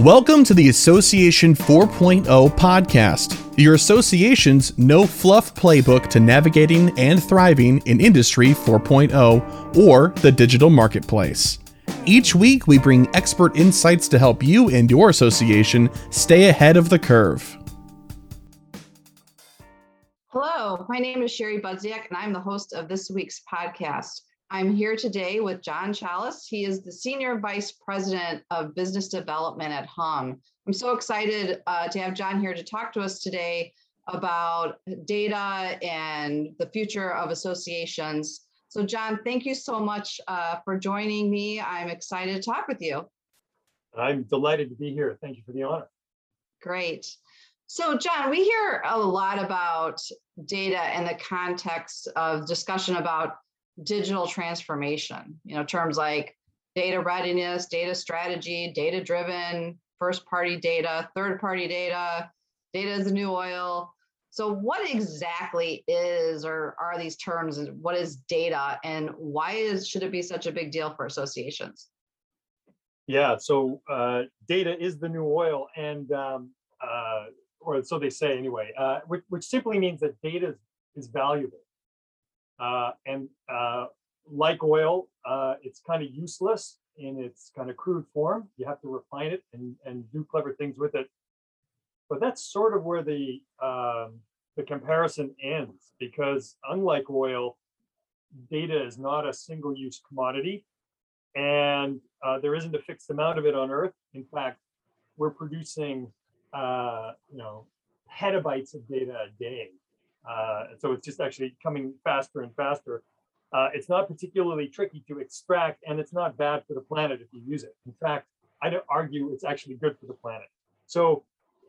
Welcome to the Association 4.0 podcast, your association's no fluff playbook to navigating and thriving in Industry 4.0 or the digital marketplace. Each week, we bring expert insights to help you and your association stay ahead of the curve. Hello, my name is Sherry Budziak, and I'm the host of this week's podcast. I'm here today with John Challice. He is the Senior Vice President of Business Development at Hum. I'm so excited uh, to have John here to talk to us today about data and the future of associations. So, John, thank you so much uh, for joining me. I'm excited to talk with you. I'm delighted to be here. Thank you for the honor. Great. So, John, we hear a lot about data in the context of discussion about digital transformation, you know, terms like data readiness, data strategy, data driven, first party data, third party data, data is the new oil. So, what exactly is or are these terms and what is data and why is should it be such a big deal for associations? Yeah, so uh, data is the new oil, and um, uh, or so they say anyway, uh, which, which simply means that data is, is valuable. Uh, and uh, like oil, uh, it's kind of useless in its kind of crude form. You have to refine it and, and do clever things with it. But that's sort of where the um, the comparison ends, because unlike oil, data is not a single-use commodity, and uh, there isn't a fixed amount of it on Earth. In fact, we're producing, uh, you know, petabytes of data a day uh, so it's just actually coming faster and faster. Uh, it's not particularly tricky to extract, and it's not bad for the planet if you use it. In fact, I'd argue it's actually good for the planet. So,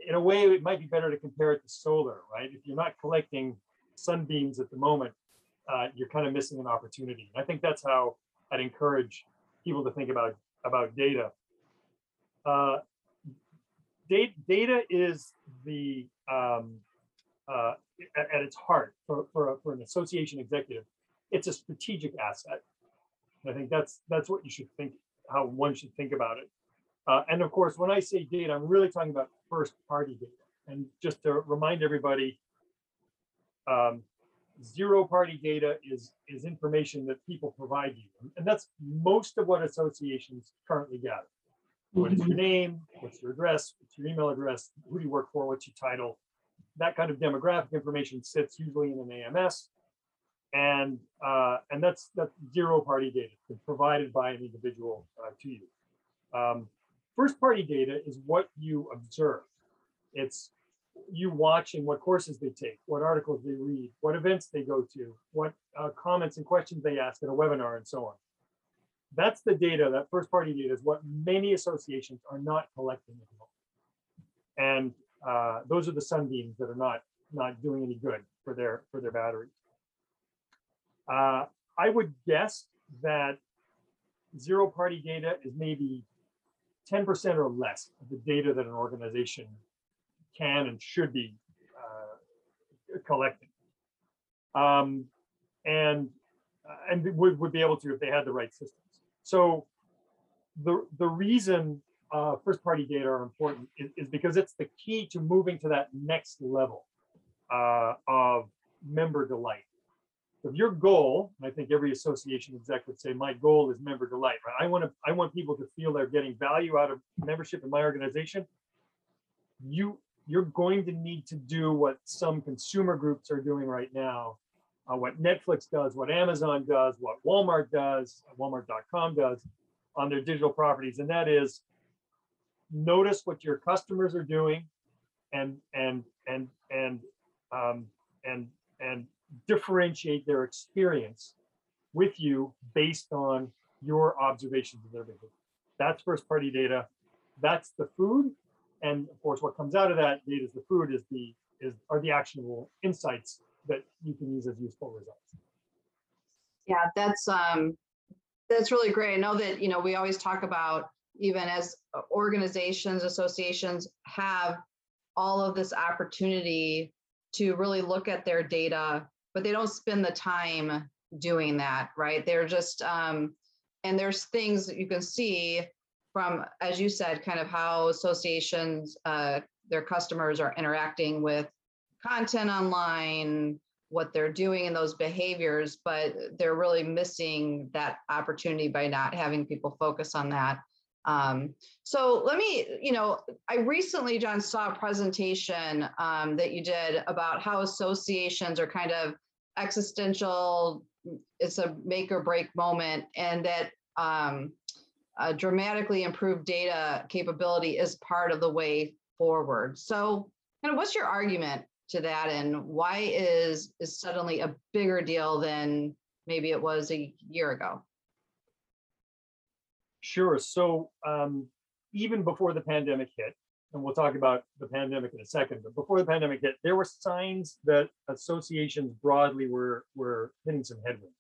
in a way, it might be better to compare it to solar, right? If you're not collecting sunbeams at the moment, uh, you're kind of missing an opportunity. And I think that's how I'd encourage people to think about about data. Uh, data, data is the um, uh, at, at, its heart for, for, a, for an association executive, it's a strategic asset. And I think that's that's what you should think, how one should think about it. Uh, and of course, when I say data, I'm really talking about first party data. And just to remind everybody, um, zero party data is, is information that people provide you. And that's most of what associations currently gather. What is your mm-hmm. name? What's your address? What's your email address? Who do you work for? What's your title? That kind of demographic information sits usually in an AMS, and uh, and that's that's zero party data provided by an individual uh, to you. Um, first party data is what you observe. It's you watching what courses they take, what articles they read, what events they go to, what uh, comments and questions they ask at a webinar, and so on. That's the data. That first party data is what many associations are not collecting at. And uh, those are the sunbeams that are not not doing any good for their for their batteries. Uh, I would guess that zero party data is maybe 10% or less of the data that an organization can and should be uh, collecting. Um, and uh, and would, would be able to if they had the right systems. So the the reason uh, first party data are important is, is, because it's the key to moving to that next level uh, of member delight. If your goal, and I think every association exec would say, my goal is member delight, right? I want to, I want people to feel they're getting value out of membership in my organization. You, you're going to need to do what some consumer groups are doing right now, uh, what Netflix does, what Amazon does, what Walmart does, Walmart.com does on their digital properties, and that is notice what your customers are doing and and and and um, and and differentiate their experience with you based on your observations of their behavior. That's first party data. That's the food. And of course, what comes out of that data is the food is the is are the actionable insights that you can use as useful results. Yeah, that's um that's really great. I know that you know we always talk about even as organizations, associations have all of this opportunity to really look at their data, but they don't spend the time doing that, right? They're just, um, and there's things that you can see from, as you said, kind of how associations, uh, their customers are interacting with content online, what they're doing in those behaviors, but they're really missing that opportunity by not having people focus on that. Um, so let me, you know, I recently, John, saw a presentation um, that you did about how associations are kind of existential, it's a make or break moment, and that um, dramatically improved data capability is part of the way forward. So, kind of, what's your argument to that, and why is is suddenly a bigger deal than maybe it was a year ago? Sure. So um, even before the pandemic hit, and we'll talk about the pandemic in a second, but before the pandemic hit, there were signs that associations broadly were were hitting some headwinds.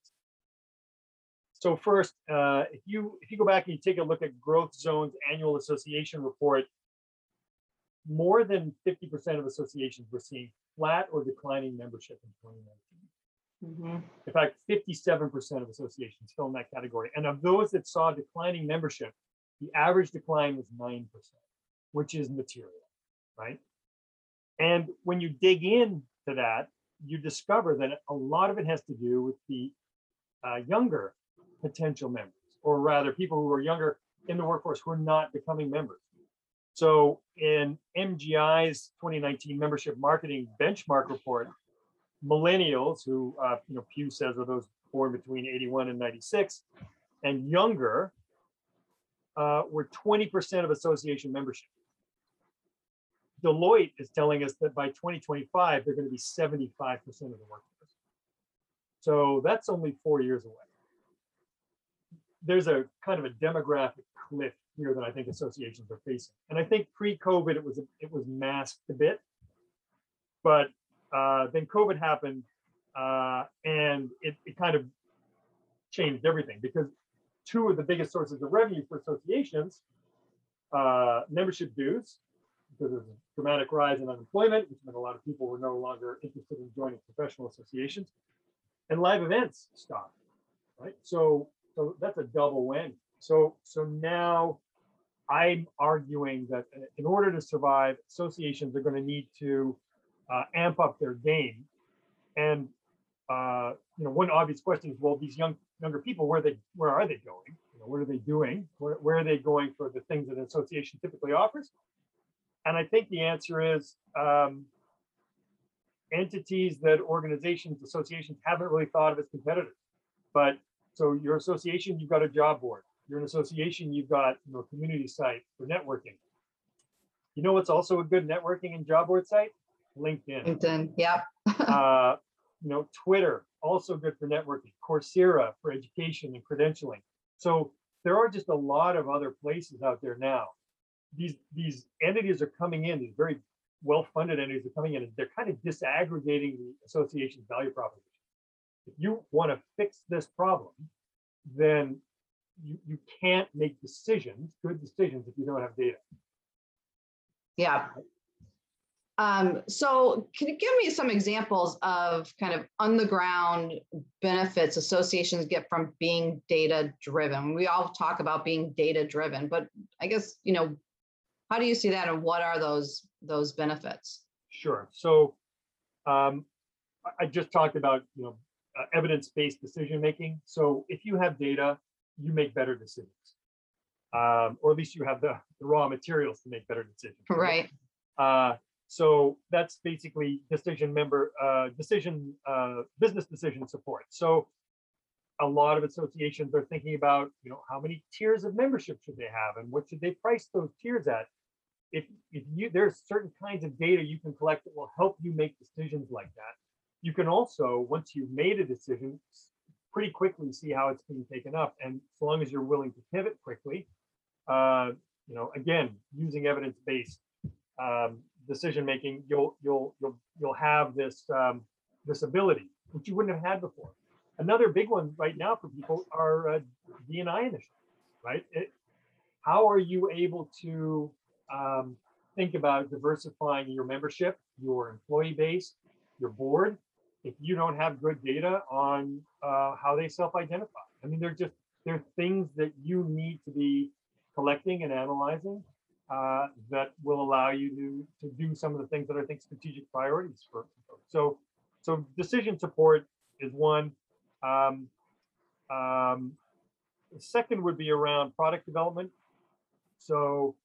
So first, uh, if you if you go back and you take a look at Growth Zone's annual association report, more than 50% of associations were seeing flat or declining membership in 2019. Mm-hmm. In fact, 57% of associations fell in that category. And of those that saw declining membership, the average decline was 9%, which is material, right? And when you dig into that, you discover that a lot of it has to do with the uh, younger potential members, or rather, people who are younger in the workforce who are not becoming members. So in MGI's 2019 membership marketing benchmark report, millennials, who uh, you know Pew says are those born between 81 and 96, and younger, uh, were 20% of association membership. Deloitte is telling us that by 2025 they're going to be 75% of the workforce. So that's only four years away. There's a kind of a demographic cliff here that I think associations are facing, and I think pre-COVID it was it was masked a bit, but uh, then COVID happened, uh, and it, it kind of changed everything because two of the biggest sources of revenue for associations, uh, membership dues, because there's a dramatic rise in unemployment, which meant a lot of people were no longer interested in joining professional associations, and live events stopped, right? So, so that's a double win. So, so now I'm arguing that in order to survive, associations are going to need to uh, amp up their game. And uh, you know, one obvious question is, well, these young younger people, where they where are they going? You know, what are they doing? Where, where are they going for the things that an association typically offers? And I think the answer is um, entities that organizations, associations haven't really thought of as competitors. But so your association, you've got a job board. You're an association, you've got you know, a community site for networking. You know what's also a good networking and job board site? LinkedIn. LinkedIn, yep. uh, you know, Twitter, also good for networking. Coursera for education and credentialing. So there are just a lot of other places out there now. These these entities are coming in. These very well-funded entities are coming in, and they're kind of disaggregating the association's value proposition. If you want to fix this problem, then you, you can't make decisions, good decisions, if you don't have data. Yeah. Um, so can you give me some examples of kind of on the ground benefits associations get from being data driven? We all talk about being data driven, but I guess, you know, how do you see that and what are those those benefits? Sure. So um, I just talked about, you know, uh, evidence-based decision making. So if you have data, you make better decisions. Um, or at least you have the, the raw materials to make better decisions. Right. Uh, so that's basically decision member, uh, decision, uh, business decision support. So a lot of associations are thinking about, you know, how many tiers of membership should they have and what should they price those tiers at? If, if you, there's certain kinds of data you can collect that will help you make decisions like that. You can also, once you've made a decision, pretty quickly see how it's being taken up. And so long as you're willing to pivot quickly, uh, you know, again, using evidence-based um, decision making, you'll you'll you'll you'll have this um, this ability which you wouldn't have had before. Another big one right now for people are uh, D&I initiatives, right? It, how are you able to um, think about diversifying your membership, your employee base, your board, if you don't have good data on uh, how they self-identify? I mean, they're just they're things that you need to be collecting and analyzing uh, that will allow you to, to do some of the things that I think strategic priorities for. So, so decision support is one. Um, um, second would be around product development. So,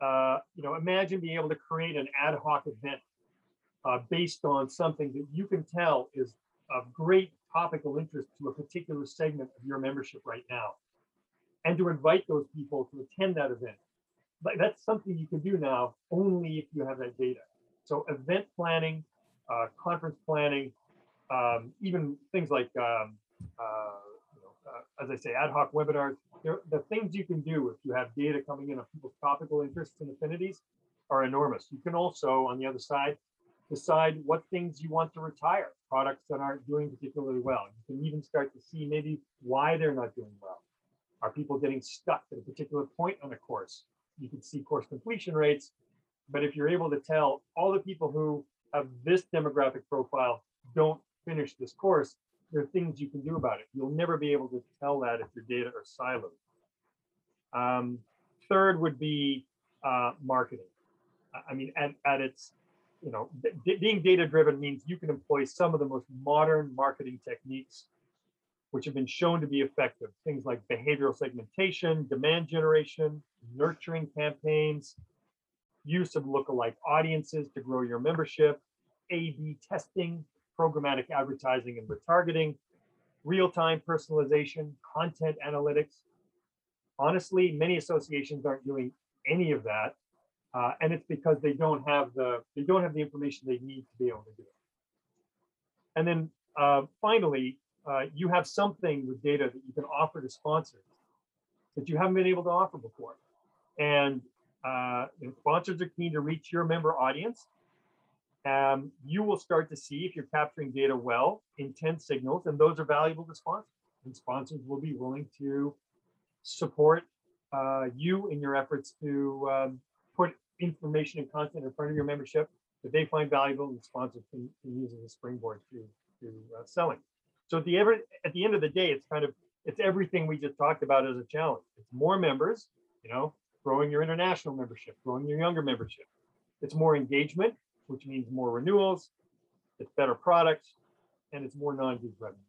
uh, you know, imagine being able to create an ad hoc event uh, based on something that you can tell is of great topical interest to a particular segment of your membership right now, and to invite those people to attend that event. But that's something you can do now only if you have that data. So event planning, uh, conference planning, um, even things like, um, uh, you know, uh, as I say, ad hoc webinars. The things you can do if you have data coming in of people's topical interests and affinities are enormous. You can also, on the other side, decide what things you want to retire, products that aren't doing particularly well. You can even start to see maybe why they're not doing well. Are people getting stuck at a particular point on a course? You can see course completion rates, but if you're able to tell all the people who have this demographic profile don't finish this course, there are things you can do about it. You'll never be able to tell that if your data are siloed. Um, third would be uh, marketing. I- I mean, at, at its, you know, d- being data driven means you can employ some of the most modern marketing techniques, which have been shown to be effective. Things like behavioral segmentation, demand generation, nurturing campaigns, use of lookalike audiences to grow your membership, A/B testing, programmatic advertising and retargeting, real-time personalization, content analytics. Honestly, many associations aren't doing any of that, uh, and it's because they don't have the they don't have the information they need to be able to do it. And then uh, finally, uh, you have something with data that you can offer to sponsors that you haven't been able to offer before, and uh, sponsors are keen to reach your member audience um, you will start to see if you're capturing data well, intent signals, and those are valuable to sponsors. And sponsors will be willing to support uh, you in your efforts to um, put information and content in front of your membership that they find valuable and sponsors can, can use as a springboard to, to uh, selling. So at the ever at the end of the day, it's kind of it's everything we just talked about as a challenge. It's more members, you know, growing your international membership, growing your younger membership. It's more engagement, which means more renewals, it's better products, and it's more non-dues revenue.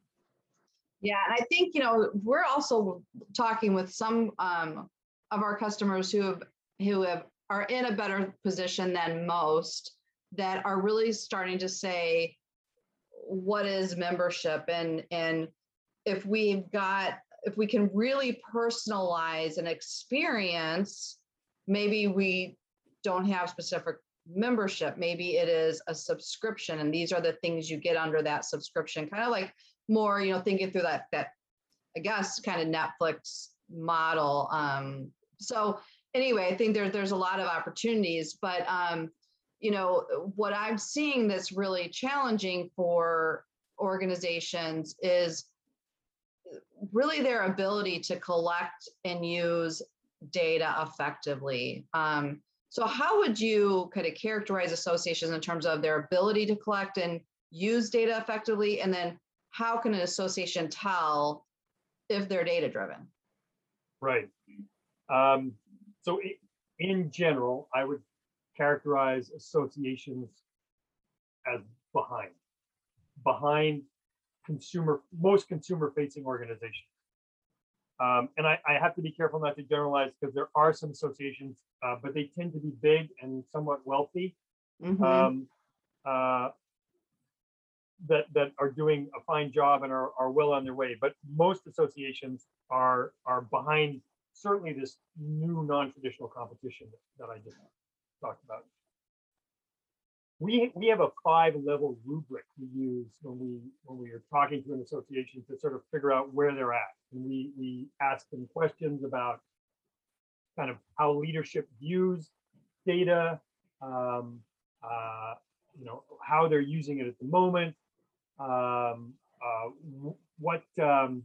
Yeah, and I think, you know, we're also talking with some um, of our customers who have, who have, are in a better position than most that are really starting to say, what is membership? And, and if we've got, if we can really personalize an experience, maybe we don't have specific membership maybe it is a subscription and these are the things you get under that subscription kind of like more you know thinking through that that i guess kind of netflix model um so anyway i think there, there's a lot of opportunities but um you know what i'm seeing that's really challenging for organizations is really their ability to collect and use data effectively um, so how would you kind of characterize associations in terms of their ability to collect and use data effectively? And then how can an association tell if they're data driven? Right. Um, so in general, I would characterize associations as behind, behind consumer, most consumer facing organizations. Um, and I, I have to be careful not to generalize because there are some associations, uh, but they tend to be big and somewhat wealthy Mhm. um, uh, that that are doing a fine job and are, are well on their way. But most associations are are behind certainly this new non-traditional competition that, that I just talked about. We we have a five-level rubric we use when we when we are talking to an association to sort of figure out where they're at. And we we ask them questions about kind of how leadership views data, um, uh, you know, how they're using it at the moment, um, uh, what um,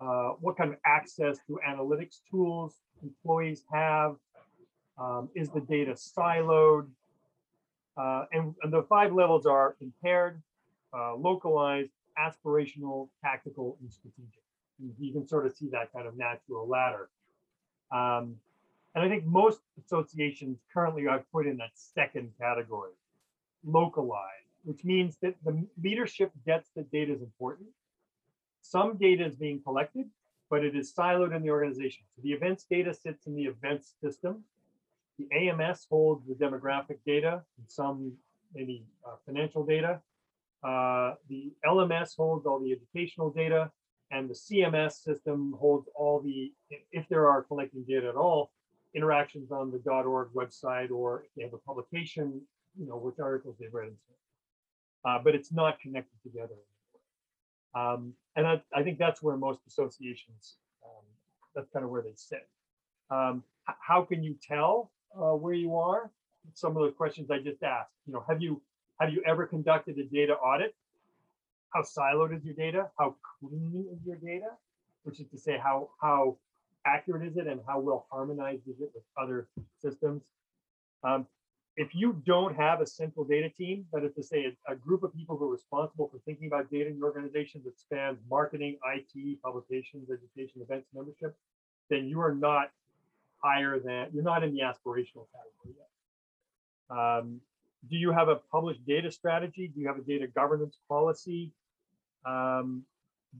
uh, what kind of access to analytics tools employees have, um, is the data siloed, uh, and, and the five levels are impaired, uh, localized, aspirational, tactical, and strategic. You can sort of see that kind of natural ladder. Um, and I think most associations currently I've put in that second category, localized, which means that the leadership gets that data is important. Some data is being collected, but it is siloed in the organization. So the events data sits in the events system. The AMS holds the demographic data and some maybe uh, financial data. Uh, the LMS holds all the educational data and the CMS system holds all the, if there are collecting data at all, interactions on the .org website or if they have a publication, you know, which articles they've read and so. Uh, but it's not connected together. Um, and I, I, think that's where most associations, um, that's kind of where they sit. Um, how can you tell uh, where you are? Some of the questions I just asked, you know, have you have you ever conducted a data audit? How siloed is your data? How clean is your data? Which is to say, how how accurate is it and how well harmonized is it with other systems? Um, if you don't have a central data team, that is to say a, a, group of people who are responsible for thinking about data in your organization that spans marketing, IT, publications, education, events, membership, then you are not higher than, you're not in the aspirational category yet. Um, do you have a published data strategy? Do you have a data governance policy? Um,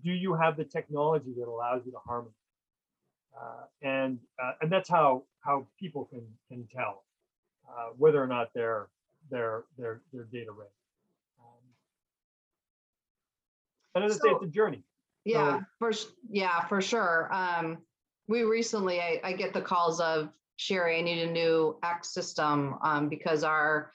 do you have the technology that allows you to harmonize? Uh, and uh, and that's how how people can can tell uh, whether or not they're they're they're they're data ready. Um, and as so, I say, it's a journey. Yeah, so, for yeah, for sure. Um, we recently, I, I, get the calls of Sherry, I need a new X system um, because our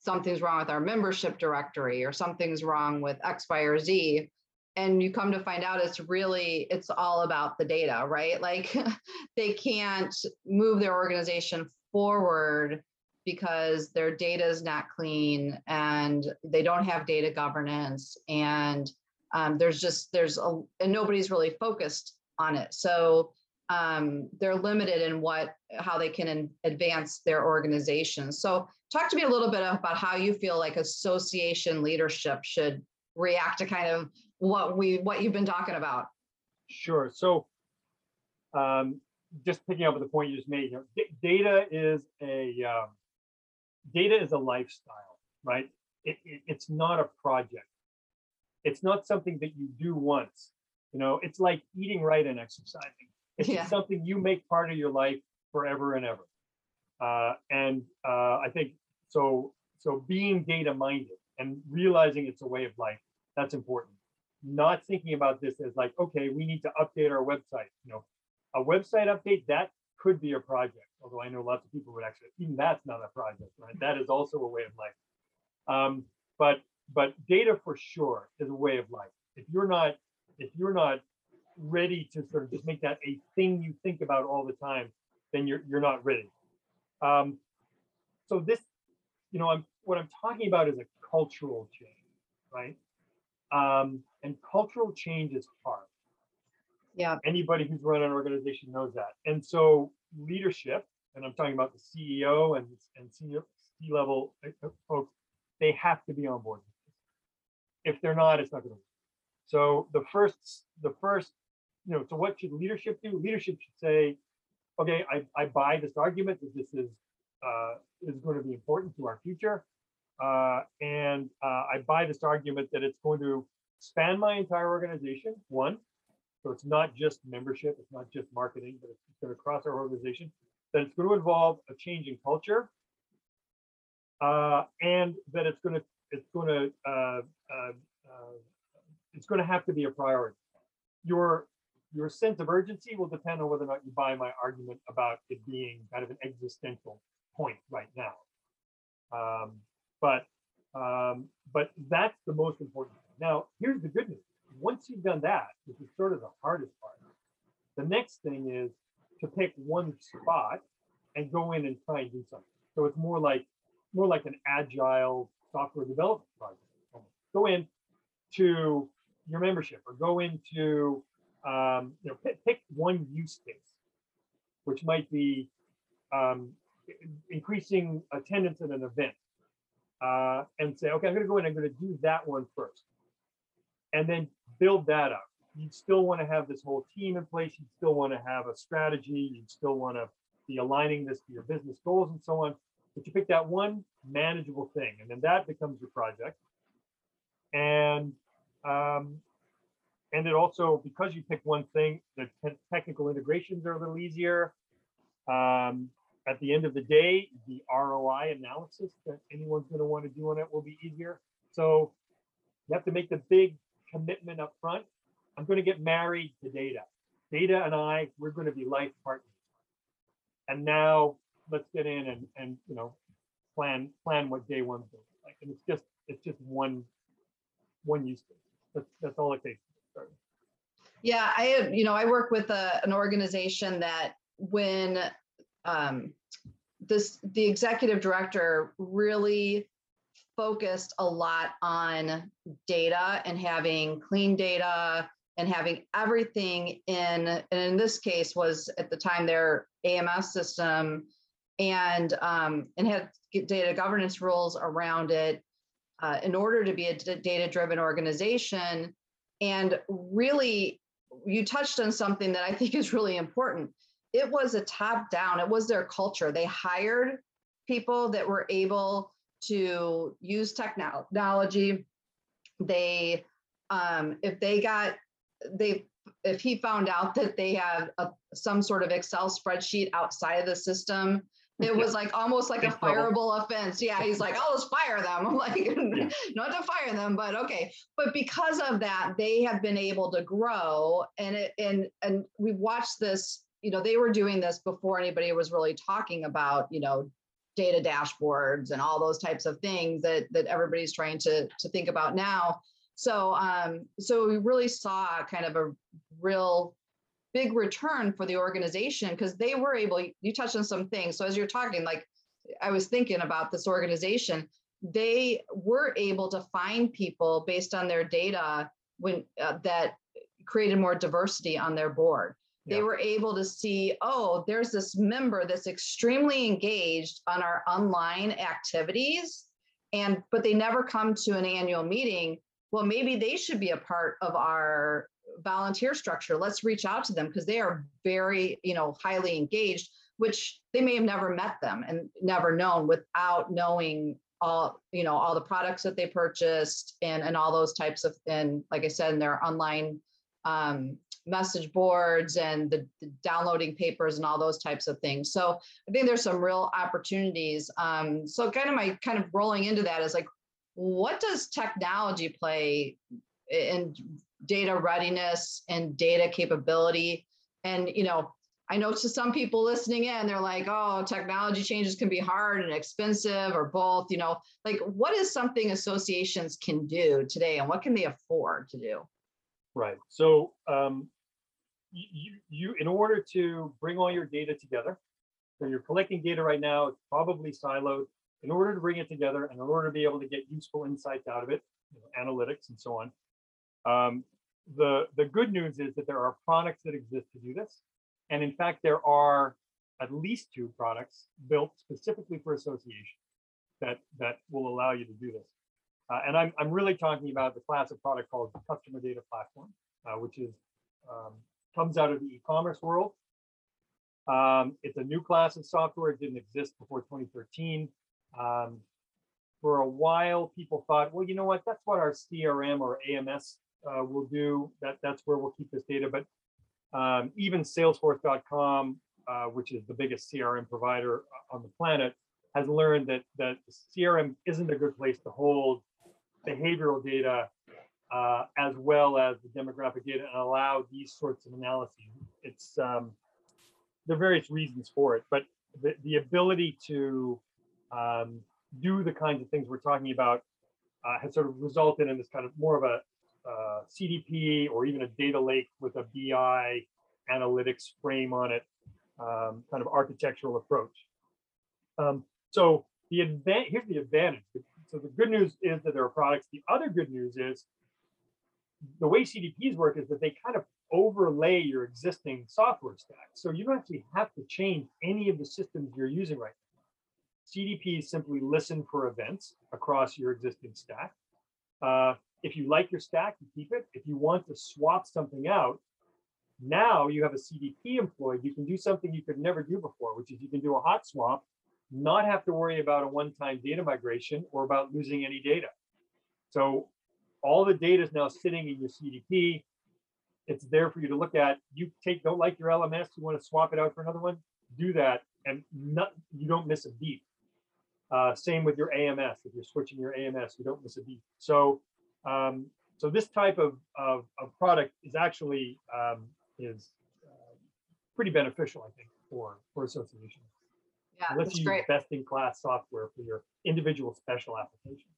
something's wrong with our membership directory or something's wrong with X, Y, or Z. And you come to find out it's really it's all about the data right? Like they can't move their organization forward because their data is not clean and they don't have data governance and um, there's just there's a and nobody's really focused on it. So um, they're limited in what how they can in, advance their organization so talk to me a little bit about how you feel like association leadership should react to kind of what we what you've been talking about. Sure. So um, just picking up with the point you just made, you know, data is a um, data is a lifestyle, right? It, it, it's not a project. It's not something that you do once. You know, it's like eating right and exercising. It's yeah. something you make part of your life forever and ever. Uh, and uh, I think so. So being data minded and realizing it's a way of life that's important not thinking about this as like, okay, we need to update our website. You know, a website update that could be a project. Although I know lots of people would actually even that's not a project, right? That is also a way of life. Um, but but data for sure is a way of life. If you're not if you're not ready to sort of just make that a thing you think about all the time, then you're you're not ready. Um, so this, you know, I'm what I'm talking about is a cultural change, right? Um, and cultural change is hard. Yeah. Anybody who's run an organization knows that. And so leadership, and I'm talking about the CEO and, and senior C-level uh, uh, folks, they have to be on board. If they're not, it's not going to work. So the first, the first, you know, so what should leadership do? Leadership should say, okay, I, I buy this argument that this is uh, is going to be important to our future. Uh, and uh, I buy this argument that it's going to span my entire organization, one. So it's not just membership, it's not just marketing, but it's going to cross our organization. That it's going to involve a change in culture, uh, and that it's going to it's going to uh, uh, it's going to have to be a priority. Your your sense of urgency will depend on whether or not you buy my argument about it being kind of an existential point right now. Um, but um, but that's the most important. thing. Now, here's the good news. Once you've done that, which is sort of the hardest part, the next thing is to pick one spot and go in and try and do something. So it's more like more like an agile software development project. Go in to your membership or go into um, you know pick, one use case, which might be um, increasing attendance at an event uh, and say, okay, I'm going to go in, I'm going to do that one first. And then build that up. You still want to have this whole team in place. You still want to have a strategy. You still want to be aligning this to your business goals and so on. But you pick that one manageable thing, and then that becomes your project. And um, and it also because you pick one thing, the te- technical integrations are a little easier. Um, at the end of the day, the ROI analysis that anyone's going to want to do on it will be easier. So you have to make the big commitment up front. I'm going to get married to data. Data and I, we're going to be life partners. And now let's get in and and you know plan plan what day one's going to like. And it's just it's just one one use case. That's that's all it takes. Yeah, I you know, I work with a, an organization that when um, this the executive director really focused a lot on data and having clean data and having everything in and in this case was at the time their AMS system and um, and had data governance rules around it uh, in order to be a data driven organization and really you touched on something that I think is really important. It was a top down, it was their culture. They hired people that were able to use technology. They, um, if they got, they, if he found out that they had a, some sort of Excel spreadsheet outside of the system it was like almost like a fireable offense. Yeah, he's like, I'll just fire them. I'm like, yeah. not to fire them, but okay. But because of that, they have been able to grow, and it and and we've watched this. You know, they were doing this before anybody was really talking about you know data dashboards and all those types of things that that everybody's trying to to think about now. So um, so we really saw kind of a real big return for the organization because they were able you touched on some things. So as you're talking like i was thinking about this organization. They were able to find people based on their data when uh, that created more diversity on their board. Yeah. they were able to see oh there's this member that's extremely engaged on our online activities and but they never come to an annual meeting. Well maybe they should be a part of our volunteer structure let's reach out to them because they are very you know highly engaged which they may have never met them and never known without knowing all you know all the products that they purchased and and all those types of and like i said in their online um, message boards and the, the, downloading papers and all those types of things. So i think there's some real opportunities um, so kind of my kind of rolling into that is like what does technology play in data readiness and data capability. And, you know, I know to some people listening in, they're like, oh, technology changes can be hard and expensive or both, you know, like what is something associations can do today and what can they afford to do? Right. So um, you, you, in order to bring all your data together, so you're collecting data right now, it's probably siloed. In order to bring it together and in order to be able to get useful insights out of it, you know, analytics and so on, um, the, the good news is that there are products that exist to do this. And in fact, there are at least two products built specifically for association that, that will allow you to do this. Uh, and I'm, I'm really talking about the class of product called Customer Data Platform, uh, which is um, comes out of the e-commerce world. Um, it's a new class of software. It didn't exist before 2013. Um, for a while, people thought, well, you know what? That's what our CRM or AMS uh, will do. That that's where we'll keep this data. But um, even Salesforce.com, uh, which is the biggest CRM provider on the planet, has learned that that CRM isn't a good place to hold behavioral data uh, as well as the demographic data and allow these sorts of analyses. It's um, there are various reasons for it, but the, the ability to um, do the kinds of things we're talking about uh, has sort of resulted in this kind of more of a uh, CDP or even a data lake with a BI analytics frame on it, um, kind of architectural approach. Um, so the advan- here's the advantage. So the good news is that there are products. The other good news is the way CDPs work is that they kind of overlay your existing software stack. So you don't actually have to change any of the systems you're using right now. CDPs simply listen for events across your existing stack. Uh, if you like your stack, you keep it. If you want to swap something out, Now you have a CDP employed, you can do something you could never do before, which is you can do a hot swap, not have to worry about a one-time data migration or about losing any data. So all the data is now sitting in your CDP. It's there for you to look at. You take, don't like your LMS, you want to swap it out for another one, do that, and not, you don't miss a beat. Uh, same with your AMS. If you're switching your AMS, you don't miss a beat. So, um, so this type of, of, of product is actually um, is uh, pretty beneficial, I think, for for associations. Yeah, Unless that's you great. use best-in-class software for your individual special application.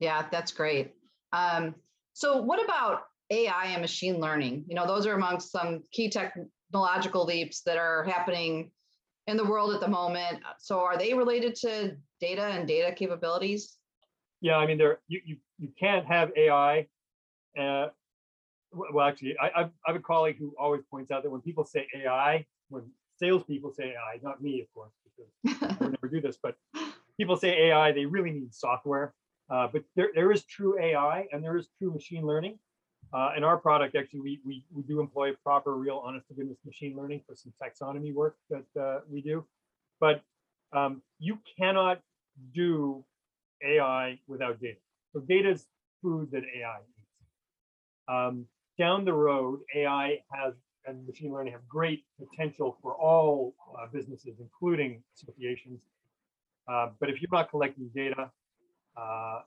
Yeah, that's great. Um, so what about AI and machine learning? You know, those are amongst some key technological leaps that are happening in the world at the moment. So are they related to data and data capabilities? Yeah, I mean, there you you, you can't have AI. Uh, well, actually, I, I I have a colleague who always points out that when people say AI, when salespeople say AI, not me, of course, because I would never do this, but people say AI, they really mean software. Uh, but there, there is true AI and there is true machine learning. Uh, in our product, actually, we, we, we do employ proper, real, honest to goodness machine learning for some taxonomy work that uh, we do. But um, you cannot do AI without data. So data is food that AI eats. Um, down the road, AI has and machine learning have great potential for all uh, businesses, including associations. Uh, but if you're not collecting data, uh,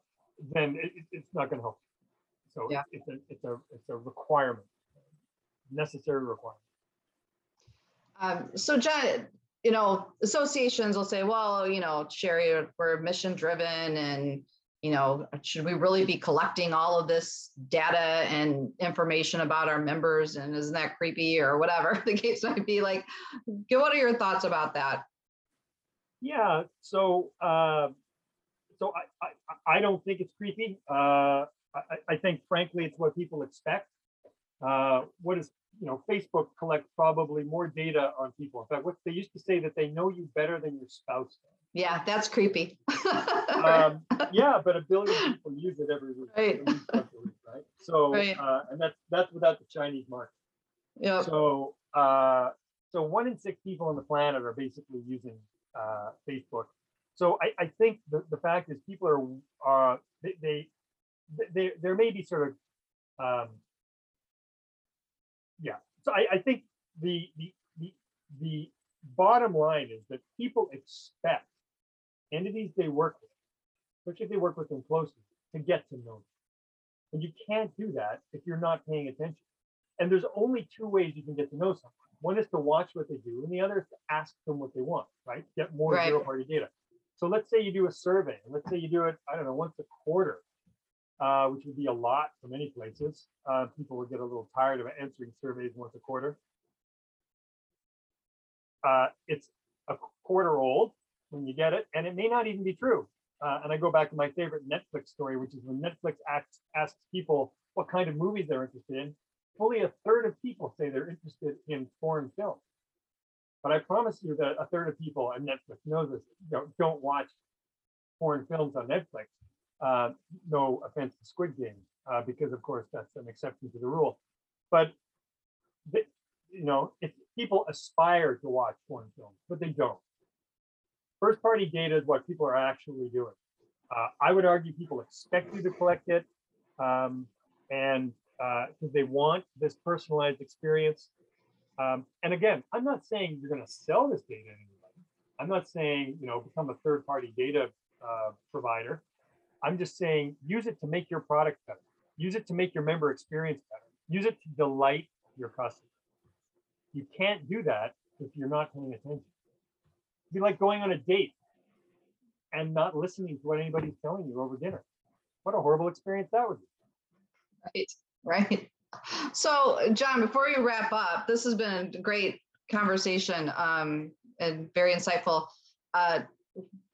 then it, it- it's not going to help. So Yeah. it's, it's a it's a it's a requirement, necessary requirement. Um, so John, you know, associations will say, well, you know, Sherry, we're mission driven and, you know, should we really be collecting all of this data and information about our members? And isn't that creepy or whatever the case might be like? What are your thoughts about that? Yeah. So uh, so I, I I don't think it's creepy. Uh, I, I- think frankly it's what people expect. Uh, what is you know Facebook collects probably more data on people. In fact, what they used to say that they know you better than your spouse. does. Yeah, that's creepy. Um, yeah, but a billion people use it every week. Right. at least once a week, right? So Right. uh, and that's that's without the Chinese market. Yeah. So, uh, so one in six people on the planet are basically using uh, Facebook. So I, I think the, the fact is people are are they, they they there may be sort of um, yeah. So I, I think the, the the the bottom line is that people expect entities they work with, especially if they work with them closely, to get to know them. And you can't do that if you're not paying attention. And there's only two ways you can get to know someone. One is to watch what they do, and the other is to ask them what they want, right? Get more Right. zero party data. So let's say you do a survey, and let's say you do it, I don't know, once a quarter, uh, which would be a lot for many places. Uh, people would get a little tired of answering surveys once a quarter. Uh, it's a quarter old when you get it, and it may not even be true. Uh, and I go back to my favorite Netflix story, which is when Netflix asks, asks people what kind of movies they're interested in. Fully a third of people say they're interested in foreign films. But I promise you that a third of people, and Netflix knows this, don't, don't watch foreign films on Netflix. Uh, no offense to Squid Game, uh, because of course that's an exception to the rule. But you know, if people aspire to watch foreign films, but they don't. First party data is what people are actually doing. Uh, I would argue people expect you to collect it. Um, and because they want this personalized experience. Um, and again, I'm not saying you're going to sell this data to anybody. I'm not saying, you know, become a third party data uh, provider. I'm just saying use it to make your product better. Use it to make your member experience better. Use it to delight your customers. You can't do that if you're not paying attention. Be like going on a date and not listening to what anybody's telling you over dinner. What a horrible experience that would be. Right, right. So, John, before you wrap up, this has been a great conversation um, and very insightful. Uh,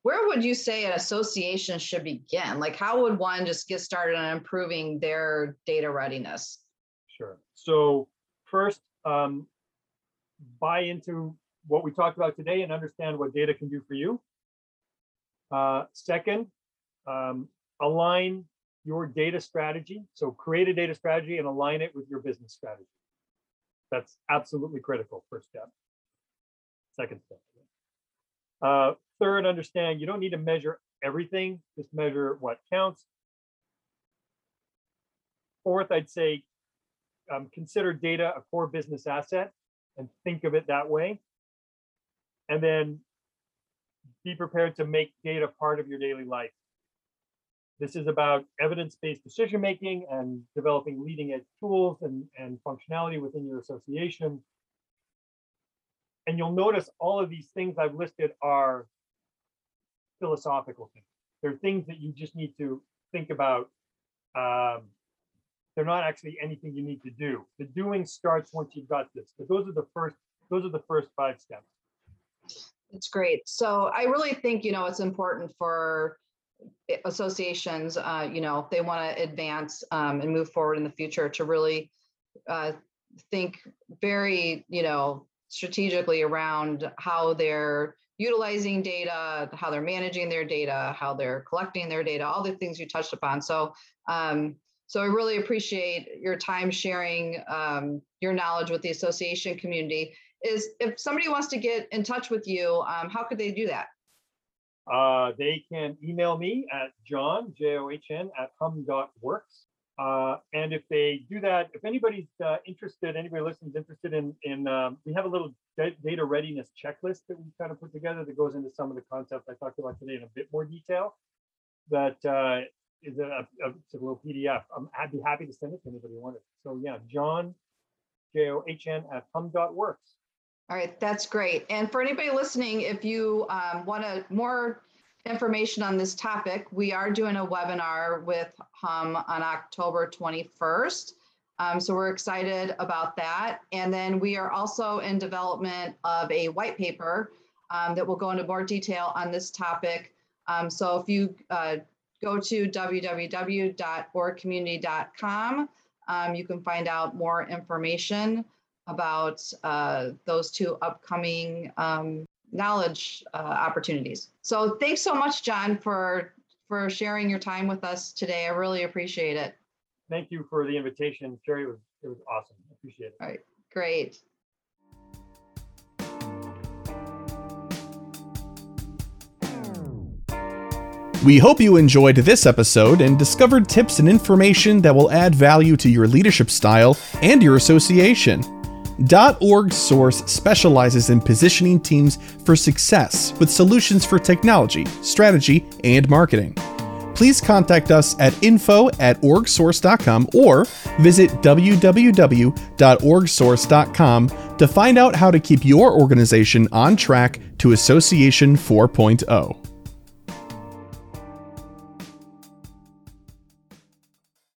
where would you say an association should begin? Like, how would one just get started on improving their data readiness? Sure. So first, um, buy into what we talked about today and understand what data can do for you. Uh, second, um, align your data strategy. So create a data strategy and align it with your business strategy. That's absolutely critical. First step. Second step. Uh, third, understand you don't need to measure everything. Just measure what counts. Fourth, I'd say um, consider data a core business asset and think of it that way. And then be prepared to make data part of your daily life. This is about evidence-based decision making and developing leading edge tools and, and functionality within your association. And you'll notice all of these things I've listed are philosophical things. They're things that you just need to think about. Um, they're not actually anything you need to do. The doing starts once you've got this. But those are the first, those are the first five steps. It's great. So I really think, you know, it's important for associations, uh, you know, if they want to advance um, and move forward in the future to really uh, think very, you know, strategically around how they're utilizing data, how they're managing their data, how they're collecting their data, all the things you touched upon. So, um, so I really appreciate your time sharing um, your knowledge with the association community. Is if somebody wants to get in touch with you, um, how could they do that? Uh, they can email me at john, J-O-H-N, at hum.works. Uh, and if they do that, if anybody's uh, interested, anybody listening is interested in, in um, we have a little data readiness checklist that we kind of put together that goes into some of the concepts I talked about today in a bit more detail. That uh, is a, a, a little PDF. I'm, I'd be happy to send it to anybody who wanted. So yeah, John, J-O-H-N at hum.works. All right, that's great. And for anybody listening, if you um, want to more information on this topic, we are doing a webinar with HUM on October 21st. Um, so we're excited about that. And then we are also in development of a white paper um, that will go into more detail on this topic. Um, so if you uh, go to www.orgcommunity.com, um, you can find out more information about uh, those two upcoming um, knowledge uh, opportunities. So thanks so much, John, for for sharing your time with us today. I really appreciate it. Thank you for the invitation, Sherry. It was it was awesome. I appreciate it. All right, great. We hope you enjoyed this episode and discovered tips and information that will add value to your leadership style and your association. .org Source specializes in positioning teams for success with solutions for technology, strategy, and marketing. Please contact us at info at orgsource.com or visit www.orgsource.com to find out how to keep your organization on track to Association 4.0.